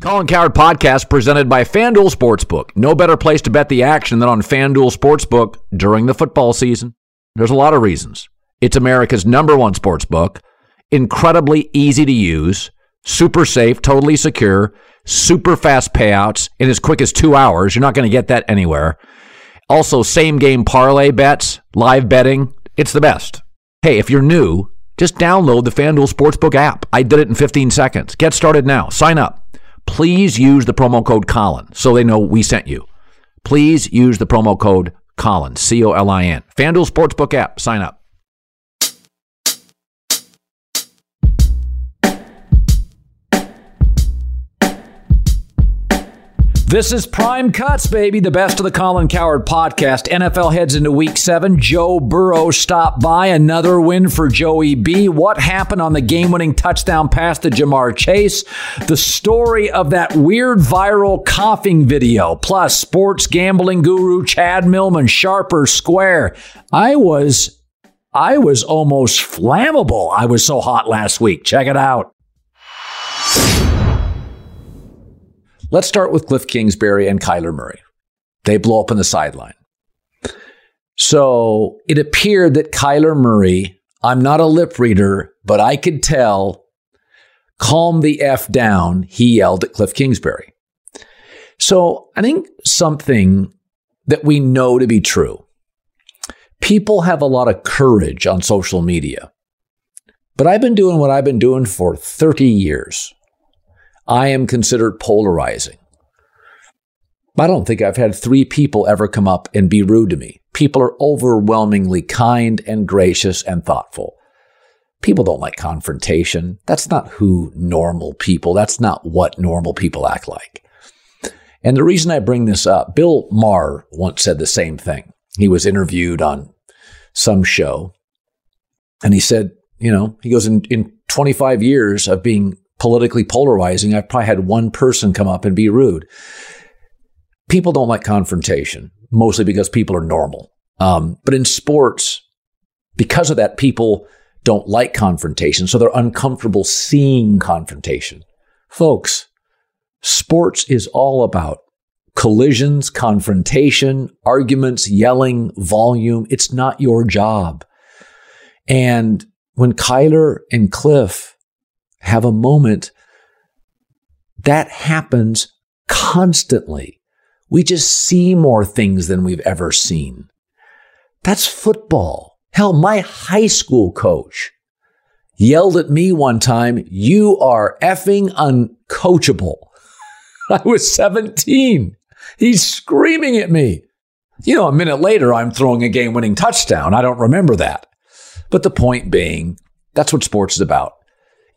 Colin Cowherd podcast presented by FanDuel Sportsbook. No better place to bet the action than on FanDuel Sportsbook during the football season. There's a lot of reasons. It's America's number one sportsbook, incredibly easy to use, super safe, totally secure, super fast payouts in as quick as two hours. You're not going to get that anywhere. Also, same game parlay bets, live betting. It's the best. Hey, if you're new, just download the FanDuel Sportsbook app. I did it in 15 seconds. Get started now. Sign up please use the promo code Colin so they know we sent you. Please use the promo code Colin, C O L I N. FanDuel Sportsbook app, sign up. This is Prime Cuts, baby, the best of the Colin Cowherd podcast. NFL heads into week seven. Joe Burrow stopped by. Another win for Joey B. What happened on the game winning touchdown pass to Ja'Marr Chase? The story of that weird viral coughing video, plus sports gambling guru Chad Millman, sharper square. I was, I was almost flammable. I was so hot last week. Check it out. Let's start with Cliff Kingsbury and Kyler Murray. They blow up on the sideline. So it appeared that Kyler Murray, I'm not a lip reader, but I could tell, calm the F down, he yelled at Cliff Kingsbury. So I think something that we know to be true. People have a lot of courage on social media. But I've been doing what I've been doing for 30 years. I am considered polarizing. I don't think I've had three people ever come up and be rude to me. People are overwhelmingly kind and gracious and thoughtful. People don't like confrontation. That's not who normal people, that's not what normal people act like. And the reason I bring this up, Bill Maher once said the same thing. He was interviewed on some show and he said, you know, he goes, in, in 25 years of being politically polarizing, I've probably had one person come up and be rude. People don't like confrontation, mostly because people are normal. Um, but in sports, because of that, people don't like confrontation. So they're uncomfortable seeing confrontation. Folks, sports is all about collisions, confrontation, arguments, yelling, volume. It's not your job. And when Kyler and Cliff have a moment. That happens constantly. We just see more things than we've ever seen. That's football. Hell, my high school coach yelled at me one time, You are effing uncoachable. I was 17. He's screaming at me. You know, a minute later, I'm throwing a game winning touchdown. I don't remember that. But the point being, that's what sports is about.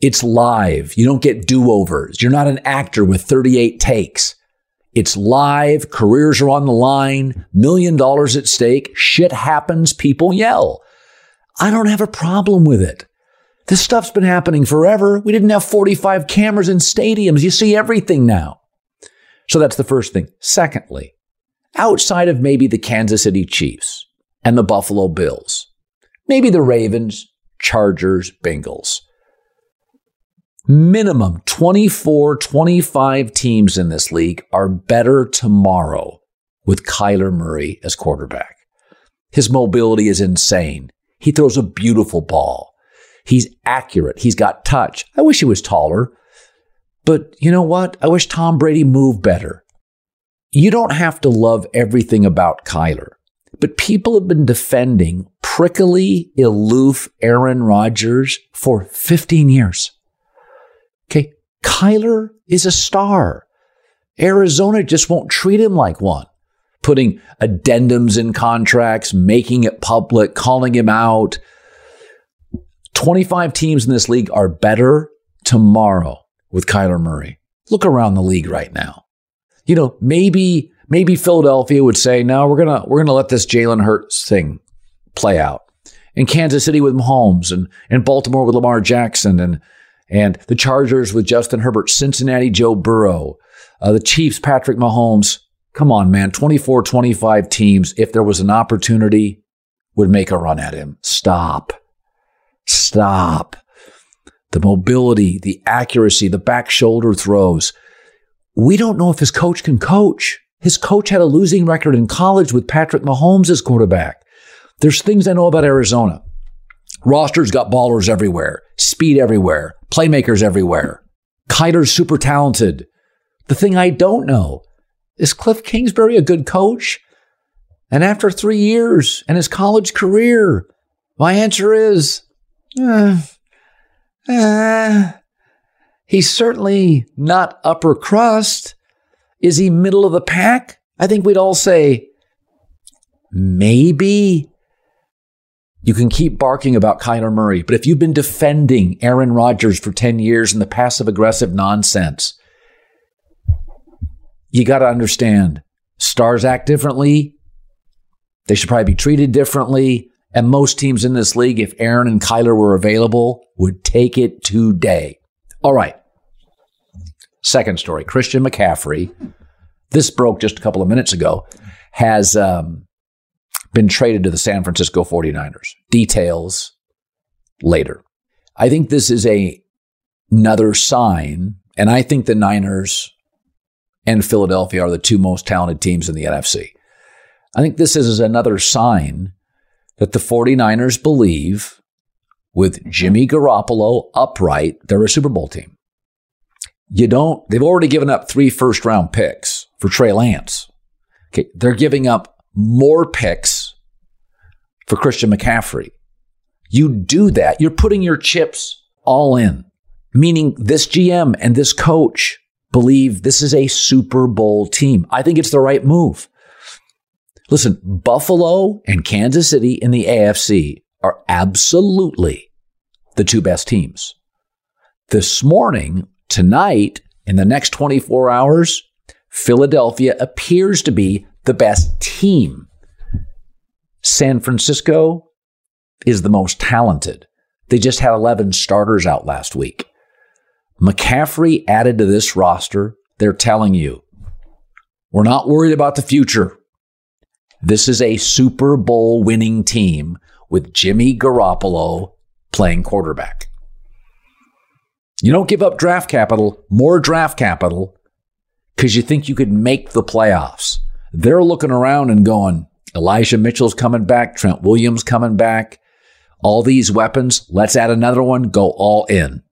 It's live. You don't get do overs. You're not an actor with 38 takes. It's live. Careers are on the line. Million dollars at stake. Shit happens. People yell. I don't have a problem with it. This stuff's been happening forever. We didn't have 45 cameras in stadiums. You see everything now. So that's the first thing. Secondly, outside of maybe the Kansas City Chiefs and the Buffalo Bills, maybe the Ravens, Chargers, Bengals, minimum 24, 25 teams in this league are better tomorrow with Kyler Murray as quarterback. His mobility is insane. He throws a beautiful ball. He's accurate. He's got touch. I wish he was taller. But you know what? I wish Tom Brady moved better. You don't have to love everything about Kyler, But people have been defending prickly, aloof Aaron Rodgers for 15 years. Okay. Kyler is a star. Arizona just won't treat him like one, putting addendums in contracts, making it public, calling him out. 25 teams in this league are better tomorrow with Kyler Murray. Look around the league right now. You know, maybe maybe Philadelphia would say, "No, we're gonna we're gonna let this Jalen Hurts thing play out." In Kansas City with Mahomes and and Baltimore with Lamar Jackson and and the Chargers with Justin Herbert, Cincinnati Joe Burrow, uh, the Chiefs Patrick Mahomes. Come on, man, 24, 25 teams. If there was an opportunity, would make a run at him. Stop. Stop. The mobility, the accuracy, the back shoulder throws. We don't know if his coach can coach. His coach had a losing record in college with Patrick Mahomes as quarterback. There's things I know about Arizona. Roster's got ballers everywhere, speed everywhere, playmakers everywhere. Kyler's super talented. The thing I don't know is Cliff Kingsbury a good coach? And after three years and his college career, my answer is, uh, uh, he's certainly not upper crust. Is he middle of the pack? I think we'd all say, maybe. You can keep barking about Kyler Murray, but if you've been defending Aaron Rodgers for 10 years in the passive aggressive nonsense, you got to understand stars act differently. They should probably be treated differently. And most teams in this league, if Aaron and Kyler were available, would take it today. All right. Second story Christian McCaffrey, this broke just a couple of minutes ago, has um, been traded to the San Francisco 49ers. Details later. I think this is a another sign, and I think the Niners and Philadelphia are the two most talented teams in the NFC. I think this is another sign that the 49ers believe with Jimmy Garoppolo upright, they're a Super Bowl team. You don't, they've already given up three first round picks for Trey Lance. Okay. They're giving up more picks for Christian McCaffrey. You do that. You're putting your chips all in, meaning this GM and this coach believe this is a Super Bowl team. I think it's the right move. Listen, Buffalo and Kansas City in the AFC are absolutely the two best teams. This morning, tonight, in the next 24 hours, Philadelphia appears to be the best team. San Francisco is the most talented. They just had 11 starters out last week. McCaffrey added to this roster, they're telling you, we're not worried about the future. This is a Super Bowl winning team with Jimmy Garoppolo playing quarterback. You don't give up draft capital, more draft capital, because you think you could make the playoffs. They're looking around and going, Elijah Mitchell's coming back, Trent Williams coming back, all these weapons. Let's add another one, go all in.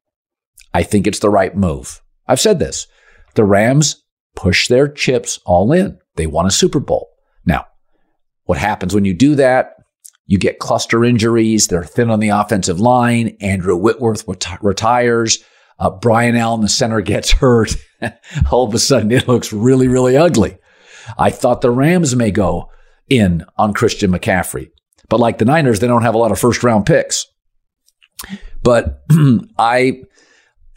I think it's the right move. I've said this. The Rams push their chips all in. They won a Super Bowl. Now, what happens when you do that? You get cluster injuries. They're thin on the offensive line. Andrew Whitworth reti- retires. Uh, Brian Allen, the center, gets hurt. all of a sudden, it looks really, really ugly. I thought the Rams may go in on Christian McCaffrey. But like the Niners, they don't have a lot of first round picks. But I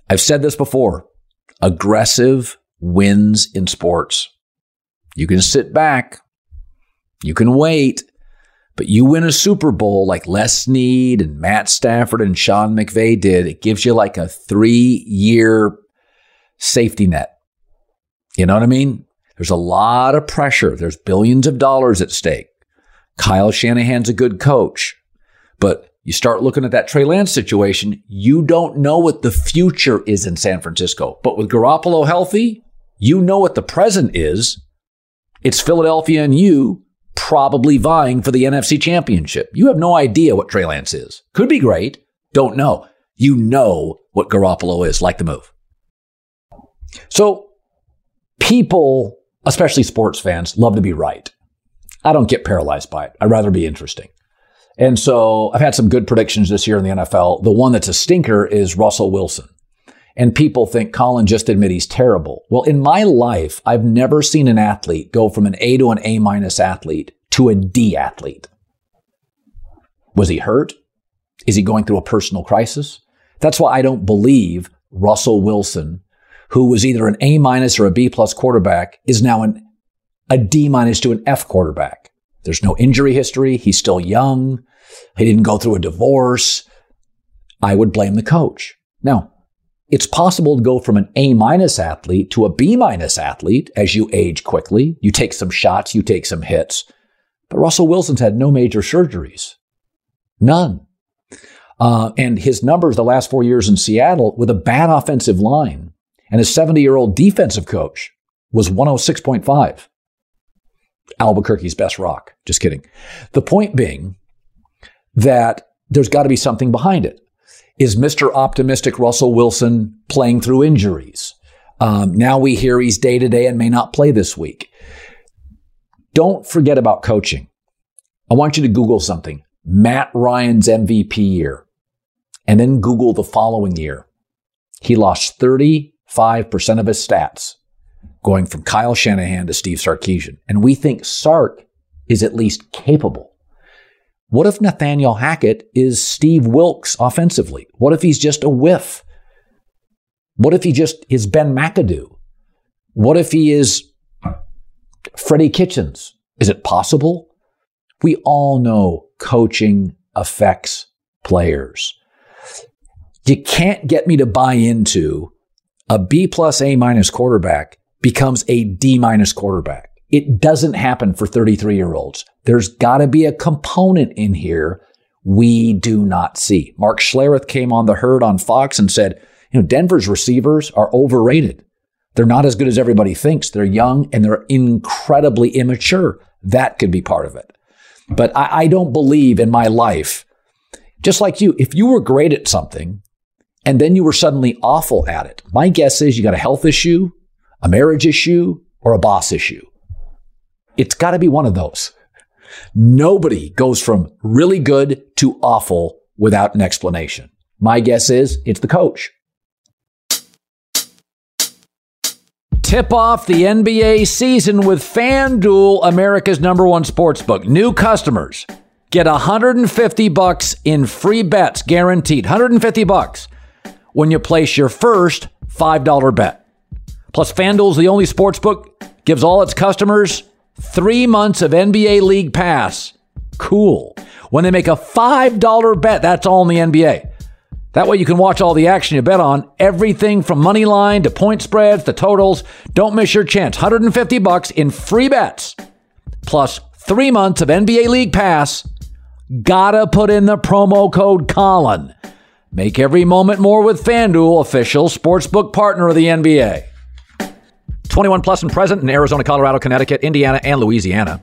I've said this before aggressive wins in sports. You can sit back, you can wait, but you win a Super Bowl like Les Snead and Matt Stafford and Sean McVay did. It gives you like a three year safety net. You know what I mean? There's a lot of pressure. There's billions of dollars at stake. Kyle Shanahan's a good coach, but you start looking at that Trey Lance situation, you don't know what the future is in San Francisco. But with Garoppolo healthy, you know what the present is. It's Philadelphia and you probably vying for the NFC championship. You have no idea what Trey Lance is. Could be great. Don't know. You know what Garoppolo is, like the move. So people, especially sports fans, love to be right. I don't get paralyzed by it. I'd rather be interesting. And so I've had some good predictions this year in the NFL. The one that's a stinker is Russell Wilson. And people think Colin just admit he's terrible. Well, in my life, I've never seen an athlete go from an A to an A minus athlete to a D athlete. Was he hurt? Is he going through a personal crisis? That's why I don't believe Russell Wilson, who was either an A minus or a B plus quarterback, is now an, a D minus to an F quarterback. There's no injury history. He's still young. He didn't go through a divorce. I would blame the coach. Now, it's possible to go from an A minus athlete to a B minus athlete as you age quickly. You take some shots, you take some hits. But Russell Wilson's had no major surgeries. None. Uh, and his numbers the last four years in Seattle with a bad offensive line and his 70 year old defensive coach was 106.5. Albuquerque's best rock. Just kidding. The point being that there's got to be something behind it. Is Mr. Optimistic Russell Wilson playing through injuries? Um, now we hear he's day to day and may not play this week. Don't forget about coaching. I want you to Google something Matt Ryan's MVP year, and then Google the following year. He lost 35% of his stats going from Kyle Shanahan to Steve Sarkisian. And we think Sark is at least capable. What if Nathaniel Hackett is Steve Wilks offensively? What if he's just a whiff? What if he just is Ben McAdoo? What if he is Freddie Kitchens? Is it possible? We all know coaching affects players. You can't get me to buy into a B plus A minus quarterback becomes a D minus quarterback. It doesn't happen for 33 year olds. There's got to be a component in here we do not see. Mark Schlereth came on the herd on Fox and said, you know, Denver's receivers are overrated. They're not as good as everybody thinks. They're young and they're incredibly immature. That could be part of it. But I, I don't believe in my life, just like you, if you were great at something and then you were suddenly awful at it, my guess is you got a health issue, a marriage issue, or a boss issue. It's got to be one of those. Nobody goes from really good to awful without an explanation. My guess is it's the coach. Tip off the NBA season with FanDuel, America's number one sports book. New customers get 150 bucks in free bets guaranteed. 150 bucks when you place your first $5 bet. Plus, FanDuel's the only sportsbook gives all its customers three months of NBA League Pass. Cool. When they make a $5 bet, that's all in the NBA. That way you can watch all the action you bet on, everything from money line to point spreads to totals. Don't miss your chance. 150 bucks in free bets. Plus 3 months of NBA League Pass. Gotta put in the promo code Colin. Make every moment more with FanDuel, official sportsbook partner of the NBA. 21 plus and present in Arizona, Colorado, Connecticut, Indiana, and Louisiana.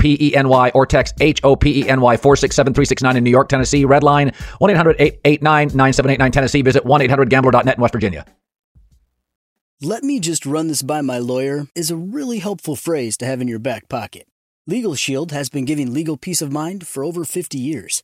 P E N Y or text H O P E N Y 467 in New York, Tennessee. Red line 1 800 889 9789 Tennessee. Visit 1 800 gambler.net in West Virginia. Let me just run this by my lawyer is a really helpful phrase to have in your back pocket. Legal Shield has been giving legal peace of mind for over 50 years.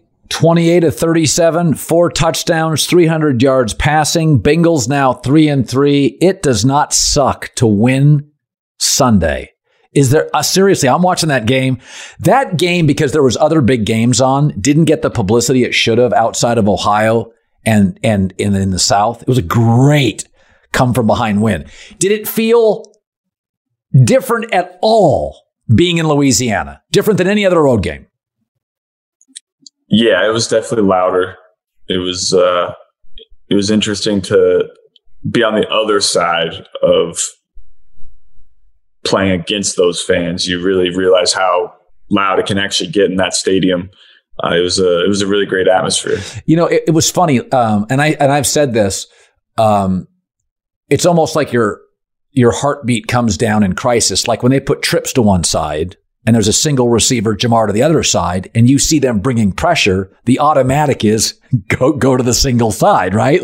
28 to 37, four touchdowns, 300 yards passing. Bengals now three and three. It does not suck to win Sunday. Is there uh, seriously? I'm watching that game. That game because there was other big games on didn't get the publicity it should have outside of Ohio and and, and in the South. It was a great come from behind win. Did it feel different at all being in Louisiana? Different than any other road game? Yeah, it was definitely louder. It was uh, it was interesting to be on the other side of playing against those fans. You really realize how loud it can actually get in that stadium. Uh, it was a it was a really great atmosphere. You know, it, it was funny, um, and I and I've said this. Um, it's almost like your your heartbeat comes down in crisis, like when they put trips to one side and there's a single receiver, Ja'Marr to the other side, and you see them bringing pressure, the automatic is go, go to the single side, right?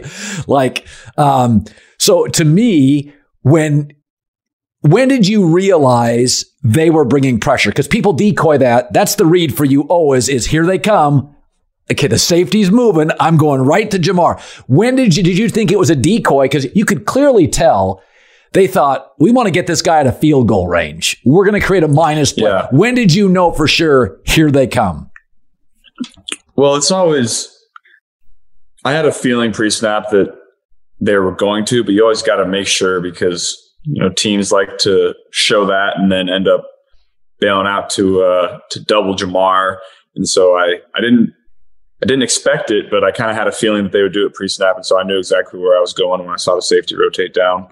Like, um, so to me, when, when did you realize they were bringing pressure? Because people decoy that. That's the read for you always is here they come. Okay, the safety's moving. I'm going right to Ja'Marr. When did you, did you think it was a decoy? Because you could clearly tell they thought, we want to get this guy at a field goal range. We're going to create a minus play. Yeah. When did you know for sure, here they come? Well, it's always, I had a feeling pre snap that they were going to, but you always got to make sure because, you know, teams like to show that and then end up bailing out to, uh, to double Ja'Marr, And so I, I didn't, I didn't expect it, but I kind of had a feeling that they would do it pre snap. And so I knew exactly where I was going when I saw the safety rotate down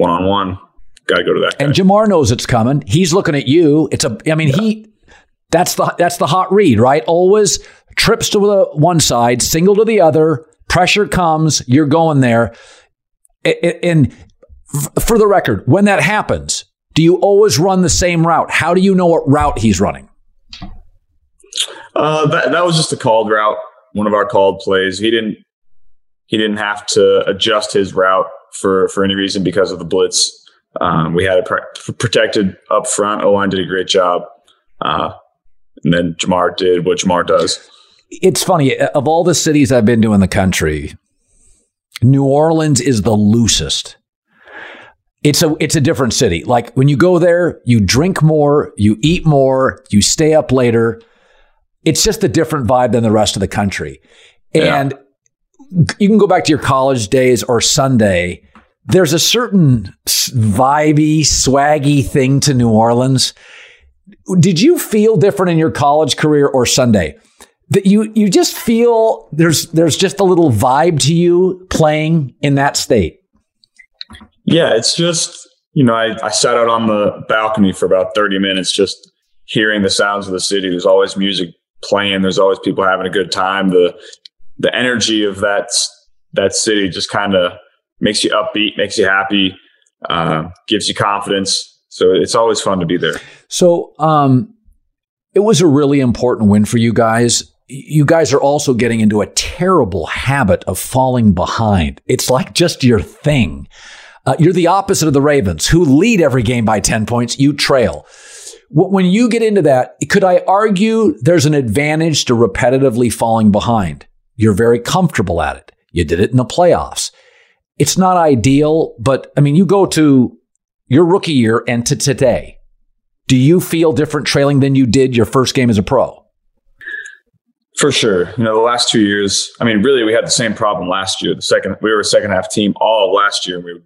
one on one. Got to go to that. Guy. And Ja'Marr knows it's coming. He's looking at you. It's a. I mean, yeah. he. That's the that's the hot read, right? Always trips to the one side, single to the other. Pressure comes, you're going there. And for the record, when that happens, do you always run the same route? How do you know what route he's running? Uh, that that was just a called route, one of our called plays. He didn't he didn't have to adjust his route for for any reason because of the blitz. Um, we had it pr- protected up front. O line did a great job, uh, and then Ja'Marr did what Ja'Marr does. It's funny of all the cities I've been to in the country, New Orleans is the loosest. It's a it's a different city. Like when you go there, you drink more, you eat more, you stay up later. It's just a different vibe than the rest of the country. And yeah you can go back to your college days or Sunday. There's a certain vibey, swaggy thing to New Orleans. Did you feel different in your college career or Sunday? That you you just feel there's there's just a little vibe to you playing in that state. Yeah, it's just you know I, I sat out on the balcony for about 30 minutes just hearing the sounds of the city. There's always music playing. There's always people having a good time. The the energy of that that city just kind of makes you upbeat, makes you happy, uh, gives you confidence. So it's always fun to be there. So um, it was a really important win for you guys. You guys are also getting into a terrible habit of falling behind. It's like just your thing. Uh, you're the opposite of the Ravens, who lead every game by 10 points. You trail. When you get into that, could I argue there's an advantage to repetitively falling behind? You're very comfortable at it. You did it in the playoffs. It's not ideal, but I mean, you go to your rookie year and to today. Do you feel different trailing than you did your first game as a pro? For sure. You know, the last two years, I mean, really, we had the same problem last year. The second, we were a second half team all last year. We,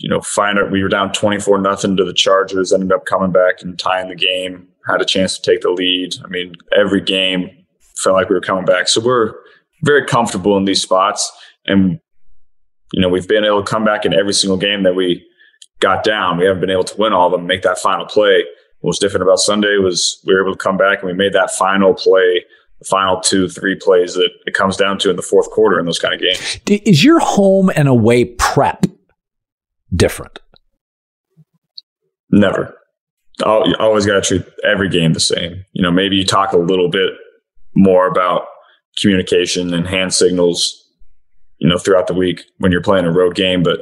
you know, find it, we were down 24 nothing to the Chargers, ended up coming back and tying the game, had a chance to take the lead. I mean, every game felt like we were coming back. So we're very comfortable in these spots. And, you know, we've been able to come back in every single game that we got down. We haven't been able to win all of them, make that final play. What was different about Sunday was we were able to come back and we made that final play, the final two, three plays that it comes down to in the fourth quarter in those kind of games. Is your home and away prep different? Never. I always got to treat every game the same. You know, maybe you talk a little bit more about communication and hand signals, you know, throughout the week when you're playing a road game, but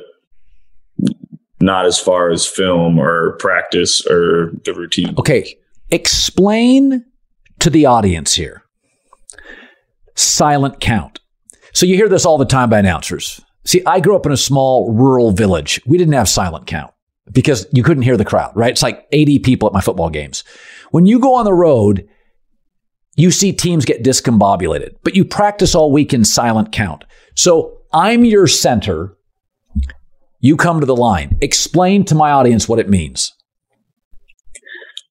not as far as film or practice or the routine. Okay. Explain to the audience here silent count. So you hear this all the time by announcers. See, I grew up in a small rural village. We didn't have silent count because you couldn't hear the crowd, right? It's like 80 people at my football games. When you go on the road, you see teams get discombobulated, but you practice all week in silent count. So I'm your center. You come to the line. Explain to my audience what it means.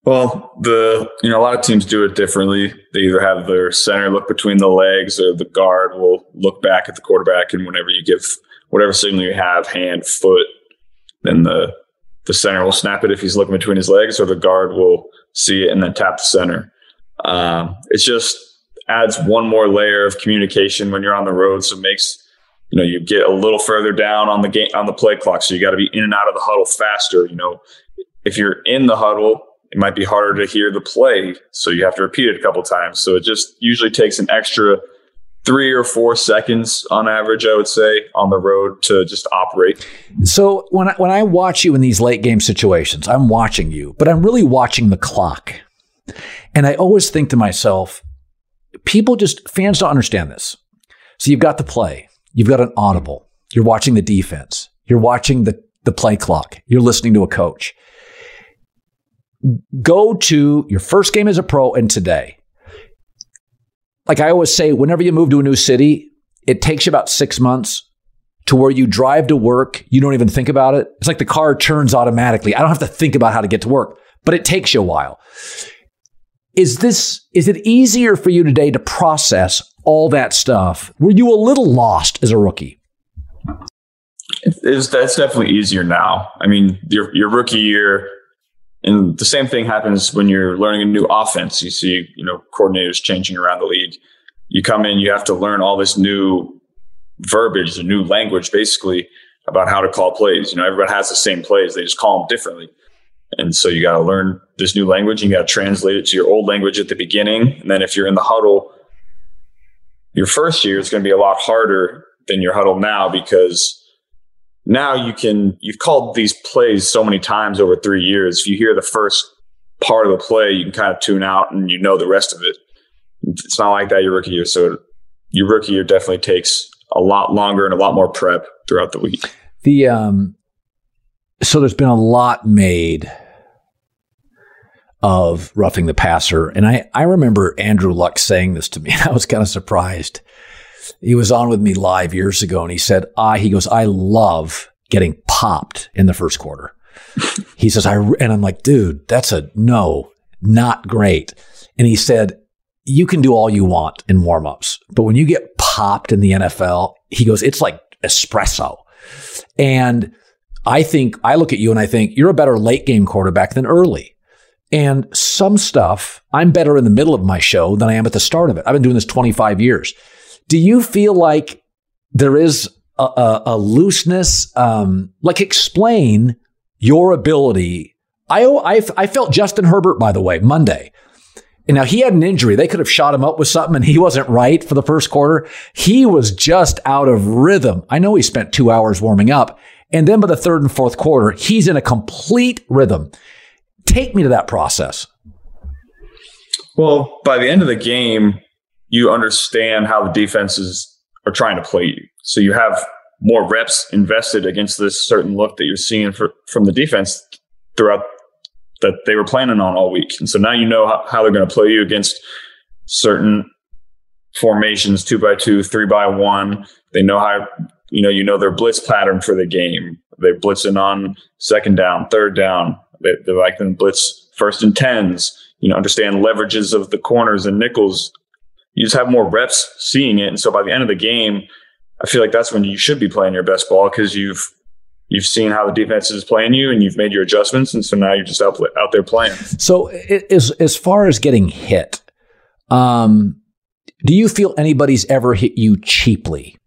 Well, the you know a lot of teams do it differently. They either have their center look between the legs, or the guard will look back at the quarterback, and whenever you give whatever signal you have, hand, foot, then the the center will snap it if he's looking between his legs, or the guard will see it and then tap the center. Um, it just adds one more layer of communication when you're on the road. So it makes you know you get a little further down on the game on the play clock. So you got to be in and out of the huddle faster. You know, if you're in the huddle, it might be harder to hear the play, so you have to repeat it a couple times. So it just usually takes an extra three or four seconds on average, I would say, on the road to just operate. So when I, when I watch you in these late game situations, I'm watching you, but I'm really watching the clock. And I always think to myself, people just, fans don't understand this. So you've got the play, you've got an audible, you're watching the defense, you're watching the, the play clock, you're listening to a coach. Go to your first game as a pro and today. Like I always say, whenever you move to a new city, it takes you about six months to where you drive to work. You don't even think about it. It's like the car turns automatically. I don't have to think about how to get to work, but it takes you a while. Is this, is it easier for you today to process all that stuff? Were you a little lost as a rookie? It is, that's definitely easier now. I mean, your, your rookie year, and the same thing happens when you're learning a new offense. You see, you know, coordinators changing around the league. You come in, you have to learn all this new verbiage, a new language, basically about how to call plays. You know, everybody has the same plays; they just call them differently. And so you got to learn this new language. And you got to translate it to your old language at the beginning. And then if you're in the huddle, your first year is going to be a lot harder than your huddle now because now you can, you've called these plays so many times over three years. If you hear the first part of the play, you can kind of tune out and you know the rest of it. It's not like that your rookie year. So your rookie year definitely takes a lot longer and a lot more prep throughout the week. The, um, so there's been a lot made of roughing the passer. And I, I remember Andrew Luck saying this to me. And I was kind of surprised. He was on with me live years ago and he said, I, he goes, I love getting popped in the first quarter. he says, I, and I'm like, dude, that's a no, not great. And he said, you can do all you want in warmups, but when you get popped in the NFL, he goes, it's like espresso. And I think I look at you and I think you're a better late game quarterback than early. And some stuff, I'm better in the middle of my show than I am at the start of it. I've been doing this 25 years. Do you feel like there is a, a, a looseness? Um, like, explain your ability. I, I, I felt Justin Herbert, by the way, Monday. And now he had an injury. They could have shot him up with something and he wasn't right for the first quarter. He was just out of rhythm. I know he spent two hours warming up. And then by the third and fourth quarter, he's in a complete rhythm. Take me to that process. Well, by the end of the game, you understand how the defenses are trying to play you. So you have more reps invested against this certain look that you're seeing for, from the defense throughout that they were planning on all week. And so now you know how, how they're going to play you against certain formations, two by two, three by one. They know how you know, you know their blitz pattern for the game. They're blitzing on second down, third down. They, they like them blitz first and tens. You know, understand leverages of the corners and nickels you just have more reps seeing it. And so by the end of the game, I feel like that's when you should be playing your best ball because you've you've seen how the defense is playing you and you've made your adjustments, and so now you're just out out there playing. So as as far as getting hit, um, do you feel anybody's ever hit you cheaply?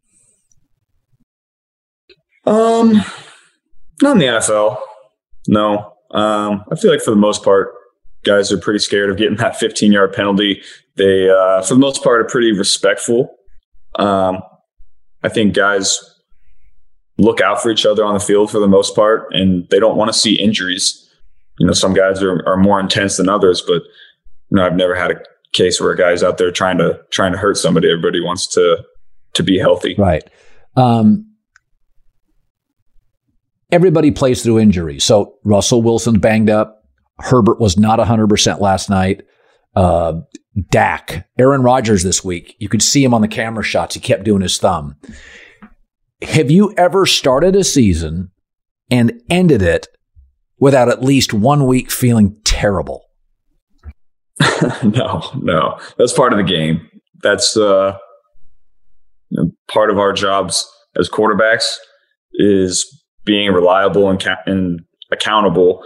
Um, not in the NFL. No. Um, I feel like for the most part, guys are pretty scared of getting that 15 yard penalty. They, uh, for the most part, are pretty respectful. Um, I think guys look out for each other on the field for the most part, and they don't want to see injuries. You know, some guys are, are more intense than others, but you know, I've never had a case where a guy's out there trying to trying to hurt somebody. Everybody wants to to be healthy. Right. Um, everybody plays through injury. So Russell Wilson banged up. Herbert was not 100% last night. Uh, Dak, Aaron Rodgers this week, you could see him on the camera shots. He kept doing his thumb. Have you ever started a season and ended it without at least one week feeling terrible? no, no. That's part of the game. That's uh, part of our jobs as quarterbacks is being reliable and, ca- and accountable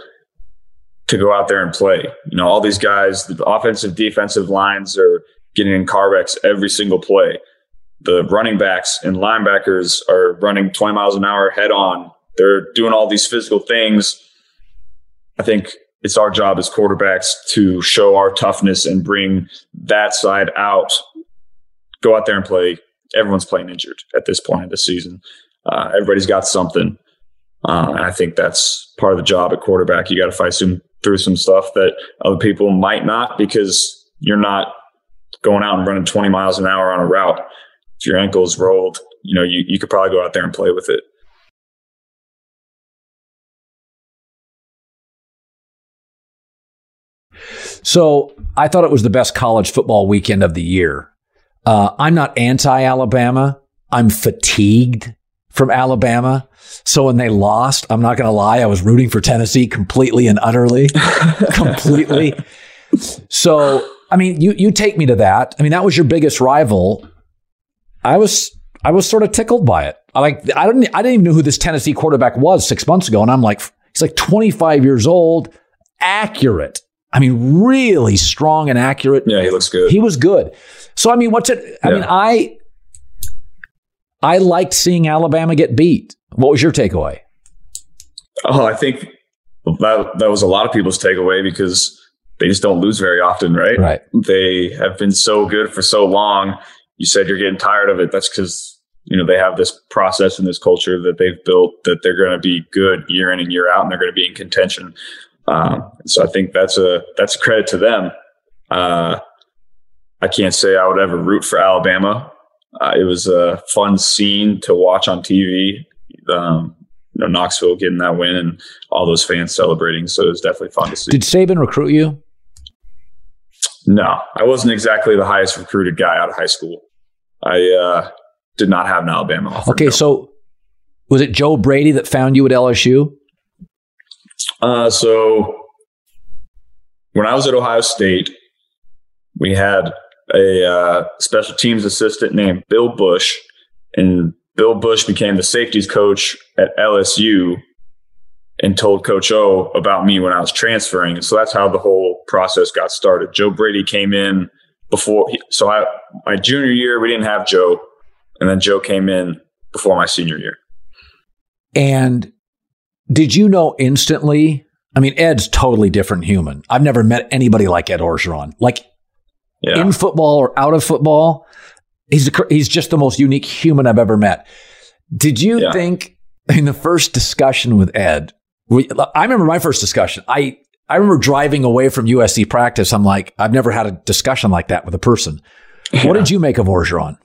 to go out there and play. You know, all these guys, the offensive, defensive lines are getting in car wrecks every single play. The running backs and linebackers are running 20 miles an hour head on. They're doing all these physical things. I think it's our job as quarterbacks to show our toughness and bring that side out. Go out there and play. Everyone's playing injured at this point of the season. Uh, everybody's got something. Uh, and I think that's part of the job at quarterback. You got to fight some through some stuff that other people might not because you're not going out and running 20 miles an hour on a route. If your ankle's rolled, you know, you, you could probably go out there and play with it. So I thought it was the best college football weekend of the year. Uh, I'm not anti Alabama. I'm fatigued from Alabama. So when they lost, I'm not going to lie, I was rooting for Tennessee completely and utterly, completely. So, I mean, you you take me to that. I mean, that was your biggest rival. I was I was sort of tickled by it. I like I didn't I didn't even know who this Tennessee quarterback was 6 months ago and I'm like he's like 25 years old, accurate. I mean, really strong and accurate. Yeah, he looks good. He was good. So I mean, what's it? I yeah. mean, I I liked seeing Alabama get beat. What was your takeaway? Oh, I think that that was a lot of people's takeaway because they just don't lose very often, right? Right. They have been so good for so long. You said you're getting tired of it. That's because you know they have this process and this culture that they've built that they're going to be good year in and year out, and they're going to be in contention. Um, so I think that's a that's a credit to them. Uh, I can't say I would ever root for Alabama. Uh, it was a fun scene to watch on TV. Um, you know, Knoxville getting that win and all those fans celebrating. So it was definitely fun to see. Did Saban recruit you? No, I wasn't exactly the highest recruited guy out of high school. I uh, did not have an Alabama offer. Okay, no. so was it Joe Brady that found you at LSU? Uh, so when I was at Ohio State, we had a uh, special teams assistant named Bill Bush, and Bill Bush became the safeties coach at LSU and told Coach O about me when I was transferring. And so that's how the whole process got started. Joe Brady came in before, he, so I, my junior year, we didn't have Joe. And then Joe came in before my senior year. And did you know instantly? I mean, Ed's totally different human. I've never met anybody like Ed Orgeron. Like yeah. in football or out of football, he's a, he's just the most unique human I've ever met. Did you yeah. think in the first discussion with Ed? We, I remember my first discussion. I I remember driving away from USC practice. I'm like, I've never had a discussion like that with a person. Yeah. What did you make of Orgeron?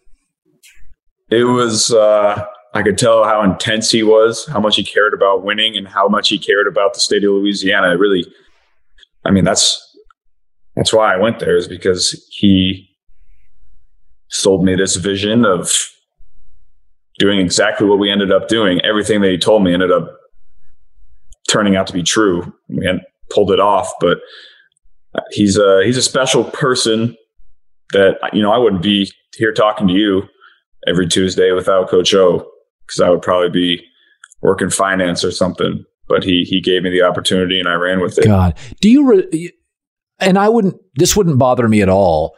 It was uh, I could tell how intense he was, how much he cared about winning, and how much he cared about the state of Louisiana. It really, I mean, that's that's why I went there is because he sold me this vision of doing exactly what we ended up doing. Everything that he told me ended up turning out to be true. We pulled it off, but he's a he's a special person. that you know I wouldn't be here talking to you every Tuesday without Coach O because I would probably be working finance or something. But he he gave me the opportunity and I ran with it. God, do you? Re- and I wouldn't. This wouldn't bother me at all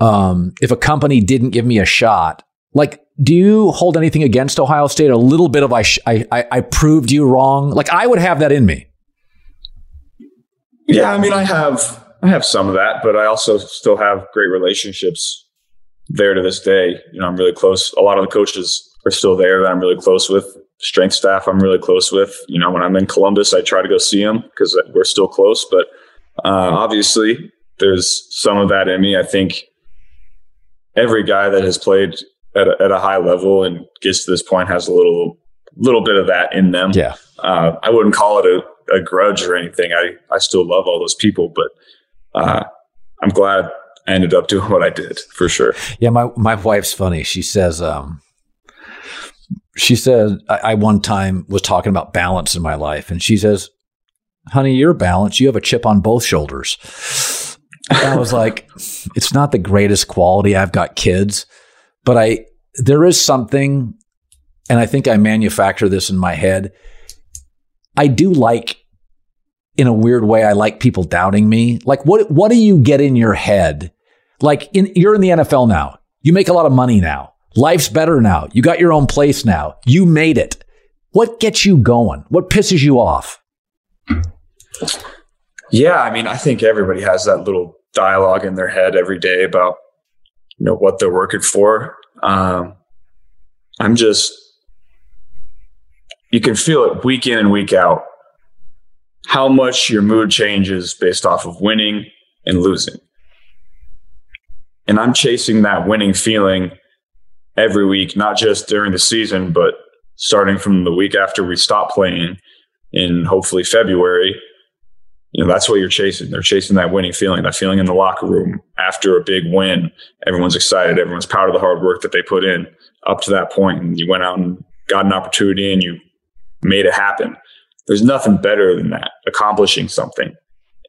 um, if a company didn't give me a shot. Like, do you hold anything against Ohio State? A little bit of I, sh- I, I, I proved you wrong. Like, I would have that in me. Yeah, I mean, I have I have some of that, but I also still have great relationships there to this day. You know, I'm really close. A lot of the coaches are still there that I'm really close with. Strength staff, I'm really close with. You know, when I'm in Columbus, I try to go see them because we're still close. But uh, obviously, there's some of that in me. I think every guy that has played at a, at a high level and gets to this point has a little little bit of that in them. Yeah. Uh, I wouldn't call it a, a, grudge or anything. I, I still love all those people, but uh, I'm glad I ended up doing what I did for sure. Yeah, my my wife's funny. She says, um, she said, I, I one time was talking about balance in my life, and she says, "Honey, you're balanced. You have a chip on both shoulders." I was like, "It's not the greatest quality. I've got kids, but I there is something, and I think I manufacture this in my head. I do like." In a weird way, I like people doubting me. Like, what what do you get in your head like in, you're in the NFL now. You make a lot of money now. Life's better now. You got your own place now. You made it. What gets you going? What pisses you off? Yeah, I mean, I think everybody has that little dialogue in their head every day about you know what they're working for. Um, I'm just you can feel it week in and week out how much your mood changes based off of winning and losing. And I'm chasing that winning feeling every week, not just during the season, but starting from the week after we stop playing in hopefully February. You know, that's what you're chasing. They're chasing that winning feeling, that feeling in the locker room after a big win. Everyone's excited. Everyone's proud of the hard work that they put in up to that point. And you went out and got an opportunity and you made it happen. There's nothing better than that, accomplishing something.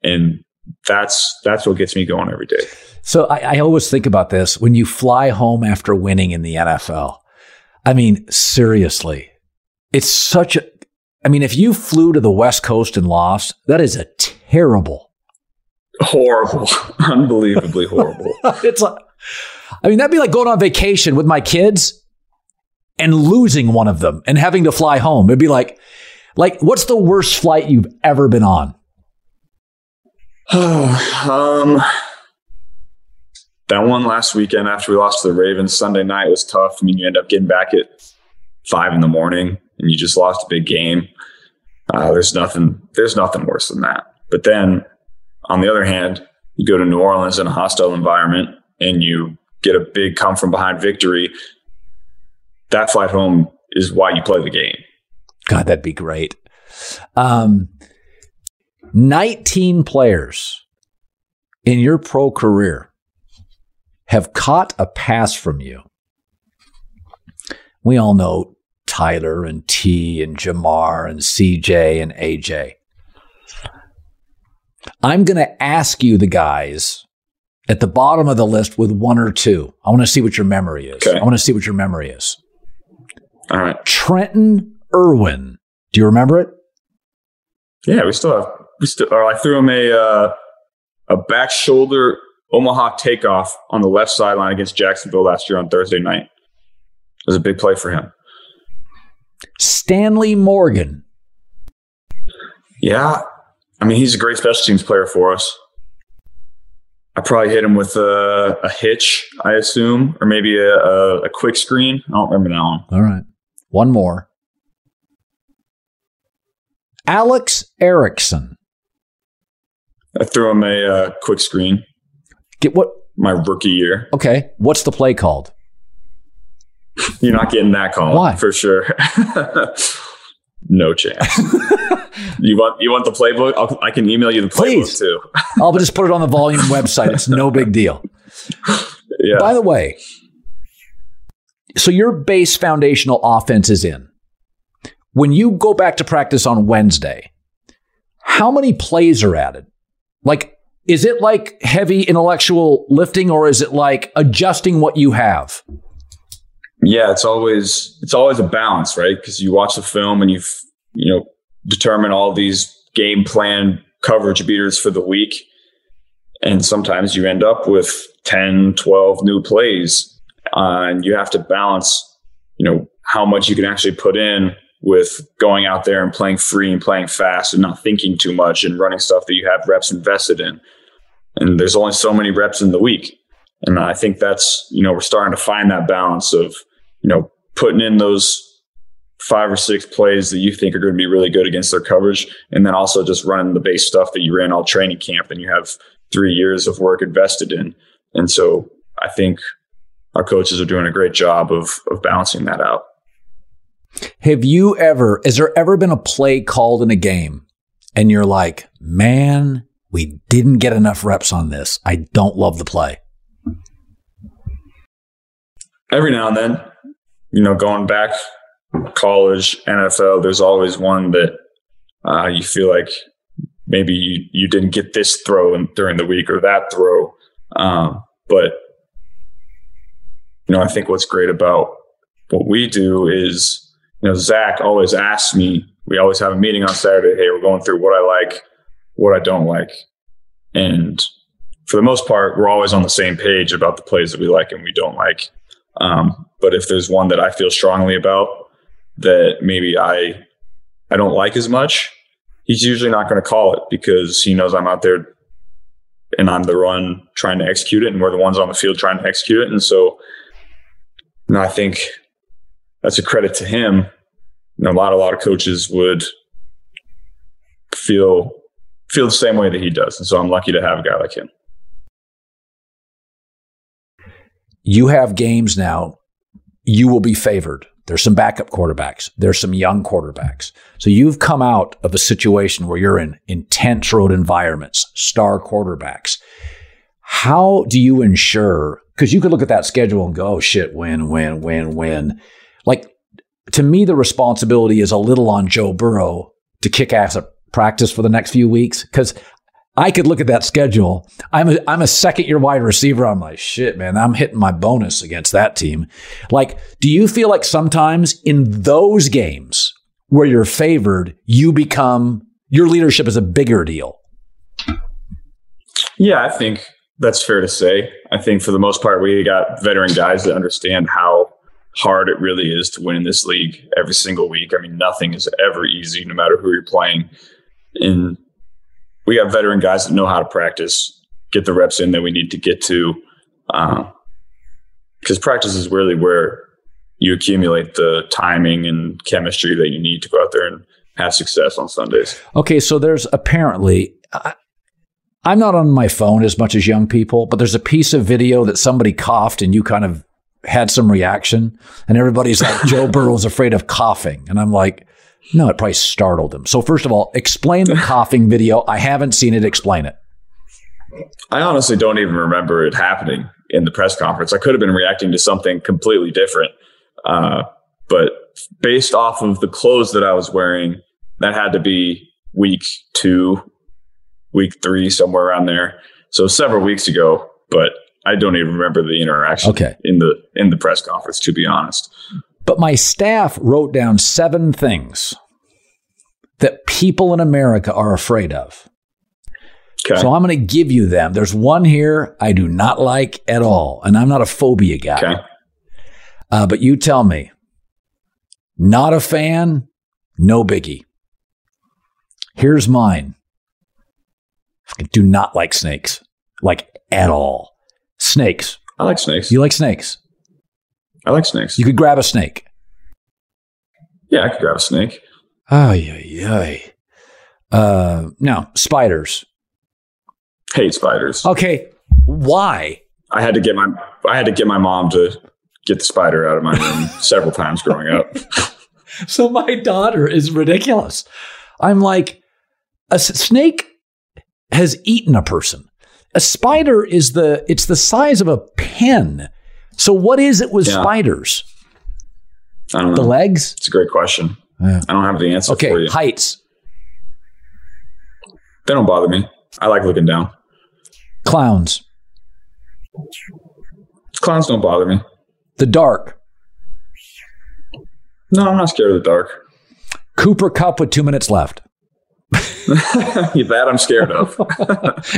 And that's that's what gets me going every day. So I, I always think about this when you fly home after winning in the NFL. I mean, seriously, it's such a. I mean, if you flew to the West Coast and lost, that is a terrible, horrible, unbelievably horrible. it's like, I mean, that'd be like going on vacation with my kids and losing one of them and having to fly home. It'd be like, like, what's the worst flight you've ever been on? um, that one last weekend after we lost to the Ravens Sunday night was tough. I mean, you end up getting back at five in the morning and you just lost a big game. Uh, there's nothing. There's nothing worse than that. But then, on the other hand, you go to New Orleans in a hostile environment and you get a big come from behind victory. That flight home is why you play the game. God, that'd be great. Um, 19 players in your pro career have caught a pass from you. We all know Tyler and Tee and Ja'Marr and CJ and AJ. I'm going to ask you the guys at the bottom of the list with one or two. I want to see what your memory is. Okay. I want to see what your memory is. All right. Trenton Irwin. Do you remember it? Yeah, we still have. We still. Or I threw him a uh, a back shoulder Omaha takeoff on the left sideline against Jacksonville last year on Thursday night. It was a big play for him. Stanley Morgan. Yeah. I mean, he's a great special teams player for us. I probably hit him with a, a hitch, I assume, or maybe a, a, a quick screen. I don't remember that one. All right. One more. Alex Erickson. I threw him a uh, quick screen. Get what? My rookie year. Okay. What's the play called? You're not getting that call. Why? For sure. no chance. you want you want the playbook? I'll, i can email you the playbook Please. too. I'll just put it on the volume website. It's no big deal. Yeah. By the way, so your base foundational offense is in. When you go back to practice on Wednesday, how many plays are added? Like is it like heavy intellectual lifting or is it like adjusting what you have? Yeah, it's always it's always a balance, right? Because you watch the film and you've you know determine all these game plan coverage beaters for the week, and sometimes you end up with 10, 12 new plays, uh, and you have to balance, you know, how much you can actually put in with going out there and playing free and playing fast and not thinking too much and running stuff that you have reps invested in. And there's only so many reps in the week. And I think that's, you know, we're starting to find that balance of, you know, putting in those five or six plays that you think are going to be really good against their coverage. And then also just running the base stuff that you ran all training camp and you have three years of work invested in. And so I think our coaches are doing a great job of, of balancing that out. Have you ever, has there ever been a play called in a game and you're like, man, we didn't get enough reps on this. I don't love the play. Every now and then, you know, going back college, NFL, there's always one that uh, you feel like maybe you, you didn't get this throw in, during the week or that throw. Um, but, you know, I think what's great about what we do is you know, Zac always asks me, we always have a meeting on Saturday. Hey, we're going through what I like, what I don't like. And for the most part, we're always on the same page about the plays that we like and we don't like. Um, but if there's one that I feel strongly about that maybe I I don't like as much, he's usually not going to call it because he knows I'm out there and I'm the run trying to execute it, and we're the ones on the field trying to execute it. And so, know, I think that's a credit to him. A lot, a lot of coaches would feel feel the same way that he does, and so I'm lucky to have a guy like him. You have games now. You will be favored. There's some backup quarterbacks. There's some young quarterbacks. So you've come out of a situation where you're in intense road environments, star quarterbacks. How do you ensure? Because you could look at that schedule and go, oh, shit, win, win, win, win like to me, the responsibility is a little on Joe Burrow to kick ass at practice for the next few weeks because I could look at that schedule. I'm a, I'm a second year wide receiver. I'm like, shit, man, I'm hitting my bonus against that team. Like, do you feel like sometimes in those games where you're favored, you become, your leadership is a bigger deal? Yeah, I think that's fair to say. I think for the most part, we got veteran guys that understand how hard it really is to win in this league every single week. I mean, nothing is ever easy, no matter who you're playing. And we got veteran guys that know how to practice, get the reps in that we need to get to. Because uh, practice is really where you accumulate the timing and chemistry that you need to go out there and have success on Sundays. Okay, so there's apparently. I, I'm not on my phone as much as young people, but there's a piece of video that somebody coughed and you kind of had some reaction, and everybody's like, Joe Burrow's afraid of coughing. And I'm like, no, it probably startled him. So, first of all, explain the coughing video. I haven't seen it. Explain it. I honestly don't even remember it happening in the press conference. I could have been reacting to something completely different. Uh, but based off of the clothes that I was wearing, that had to be week two, week three, somewhere around there. So several weeks ago. But I don't even remember the interaction okay. in the in the press conference, to be honest. But my staff wrote down seven things that people in America are afraid of. Okay. So I'm going to give you them. There's one here I do not like at all, and I'm not a phobia guy. Okay. Uh, but you tell me, not a fan, no biggie. Here's mine. I do not like snakes, like at all. Snakes. I like snakes. You like snakes? I like snakes. You could grab a snake. Yeah, I could grab a snake. Ay, ay, ay. Uh, now, spiders. Hate spiders. Okay. Why? I had to get my I had to get my mom to get the spider out of my room several times growing up. so my daughter is ridiculous. I'm like, a snake has eaten a person. A spider is the it's the size of a pen. So what is it with yeah. spiders? I don't know. The legs? It's a great question. Yeah. I don't have the answer okay, for you. Heights. They don't bother me. I like looking down. Clowns. Clowns don't bother me. The dark. No, I'm not scared of the dark. Cooper Kupp with two minutes left. that I'm scared of.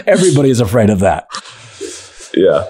Everybody is afraid of that. Yeah.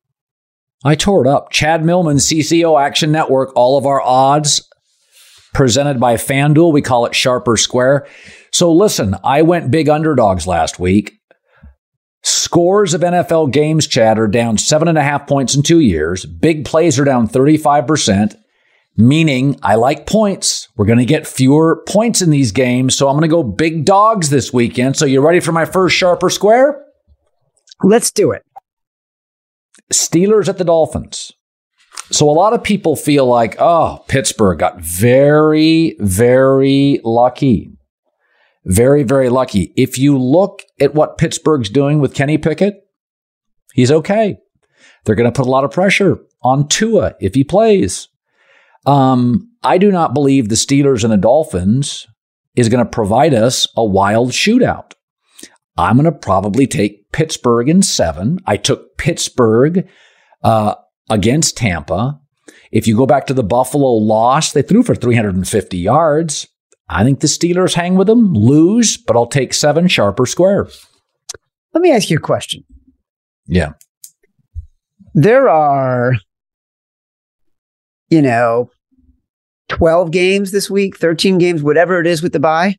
I tore it up. Chad Millman, CCO Action Network, all of our odds presented by FanDuel. We call it Sharp or Square. So listen, I went big underdogs last week. Scores of NFL games, Chad, are down seven and a half points in two years. Big plays are down 35%, meaning I like points. We're going to get fewer points in these games. So I'm going to go big dogs this weekend. So you ready for my first Sharp or Square? Let's do it. Steelers at the Dolphins. So a lot of people feel like, oh, Pittsburgh got very, very lucky. Very, very lucky. If you look at what Pittsburgh's doing with Kenny Pickett, he's okay. They're going to put a lot of pressure on Tua if he plays. Um, I do not believe the Steelers and the Dolphins is going to provide us a wild shootout. I'm going to probably take Pittsburgh in seven. I took Pittsburgh uh, against Tampa. If you go back to the Buffalo loss, they threw for 350 yards. I think the Steelers hang with them, lose, but I'll take seven sharper square. Let me ask you a question. Yeah. There are, you know, 12 games this week, 13 games, whatever it is with the bye.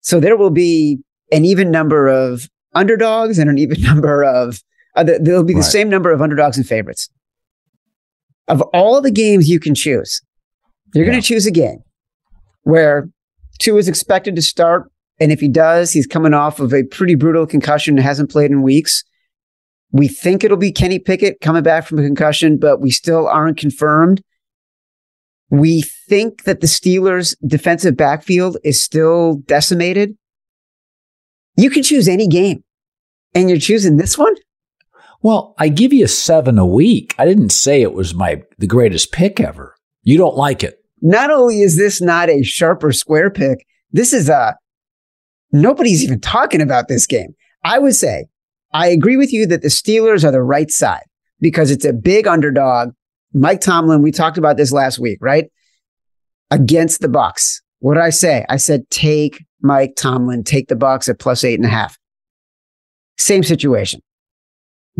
So there will be an even number of underdogs and an even number of, uh, there'll be the right. same number of underdogs and favorites. Of all the games you can choose, you're yeah. going to choose a game where Tua is expected to start. And if he does, he's coming off of a pretty brutal concussion and hasn't played in weeks. We think it'll be Kenny Pickett coming back from a concussion, but we still aren't confirmed. We think that the Steelers' defensive backfield is still decimated. You can choose any game, and you're choosing this one. Well, I give you a seven a week. I didn't say it was my the greatest pick ever. You don't like it. Not only is this not a sharper square pick, this is a nobody's even talking about this game. I would say I agree with you that the Steelers are the right side because it's a big underdog. Mike Tomlin, we talked about this last week, right? Against the Bucs. What did I say? I said take Mike Tomlin, take the Bucs at plus eight and a half. Same situation.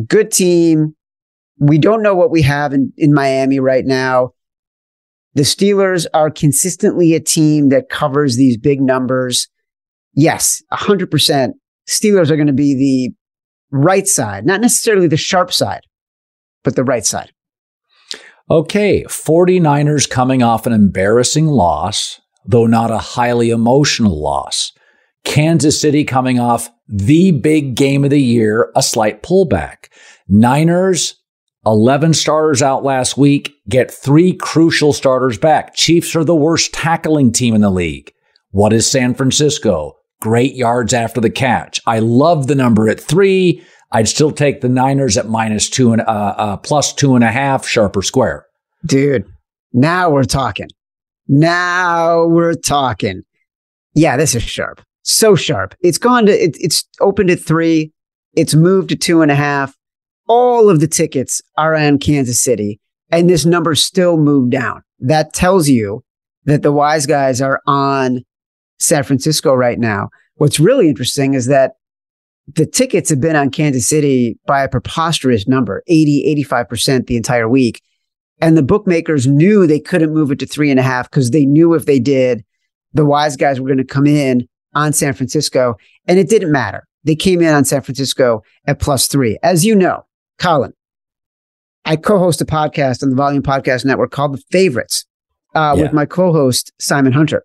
Good team. We don't know what we have in, in Miami right now. The Steelers are consistently a team that covers these big numbers. Yes, 100%. Steelers are going to be the right side, not necessarily the sharp side, but the right side. Okay, 49ers coming off an embarrassing loss though not a highly emotional loss. Kansas City coming off the big game of the year, a slight pullback. Niners, 11 starters out last week, get three crucial starters back. Chiefs are the worst tackling team in the league. What is San Francisco? Great yards after the catch. I love the number at three. I'd still take the Niners at minus two and uh, uh, plus two and a half, sharper square. Dude, now we're talking. Now we're talking. Yeah, this is sharp. So sharp. It's gone to, it, it's opened at three. It's moved to two and a half. All of the tickets are on Kansas City and this number still moved down. That tells you that the wise guys are on San Francisco right now. What's really interesting is that the tickets have been on Kansas City by a preposterous number, 80, 85% the entire week. And the bookmakers knew they couldn't move it to three and a half because they knew if they did, the wise guys were going to come in on San Francisco. And it didn't matter. They came in on San Francisco at plus three. As you know, Colin, I co-host a podcast on the Volume Podcast Network called The Favorites uh, yeah. with my co-host Simon Hunter.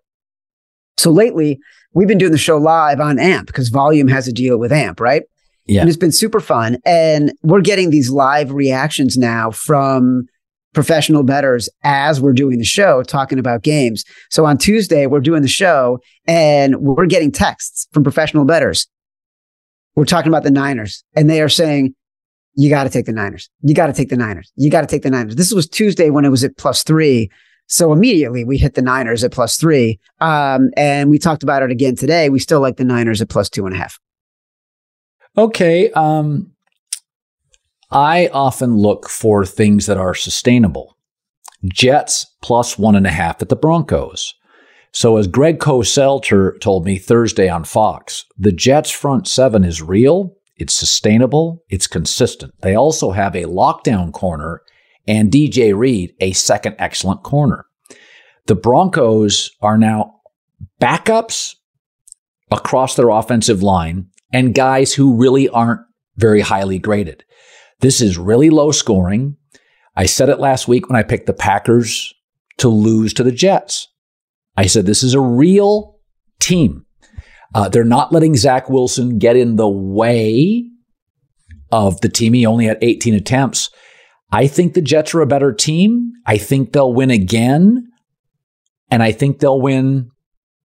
So lately, we've been doing the show live on AMP because Volume has a deal with AMP, right? Yeah. And it's been super fun. And we're getting these live reactions now from professional bettors as we're doing the show talking about games. So on Tuesday, we're doing the show and we're getting texts from professional bettors. We're talking about the Niners and they are saying, you got to take the Niners. You got to take the Niners. You got to take the Niners. This was Tuesday when it was at plus three. So immediately we hit the Niners at plus three. Um, and we talked about it again today. We still like the Niners at plus two and a half. Okay. Um, I often look for things that are sustainable. Jets plus one and a half at the Broncos. So as Greg Cosell told me Thursday on Fox, the Jets front seven is real, it's sustainable, it's consistent. They also have a lockdown corner and DJ Reed, a second excellent corner. The Broncos are now backups across their offensive line and guys who really aren't very highly graded. This is really low scoring. I said it last week when I picked the Packers to lose to the Jets. I said this is a real team. Uh, they're not letting Zach Wilson get in the way of the team. He only had 18 attempts. I think the Jets are a better team. I think they'll win again. And I think they'll win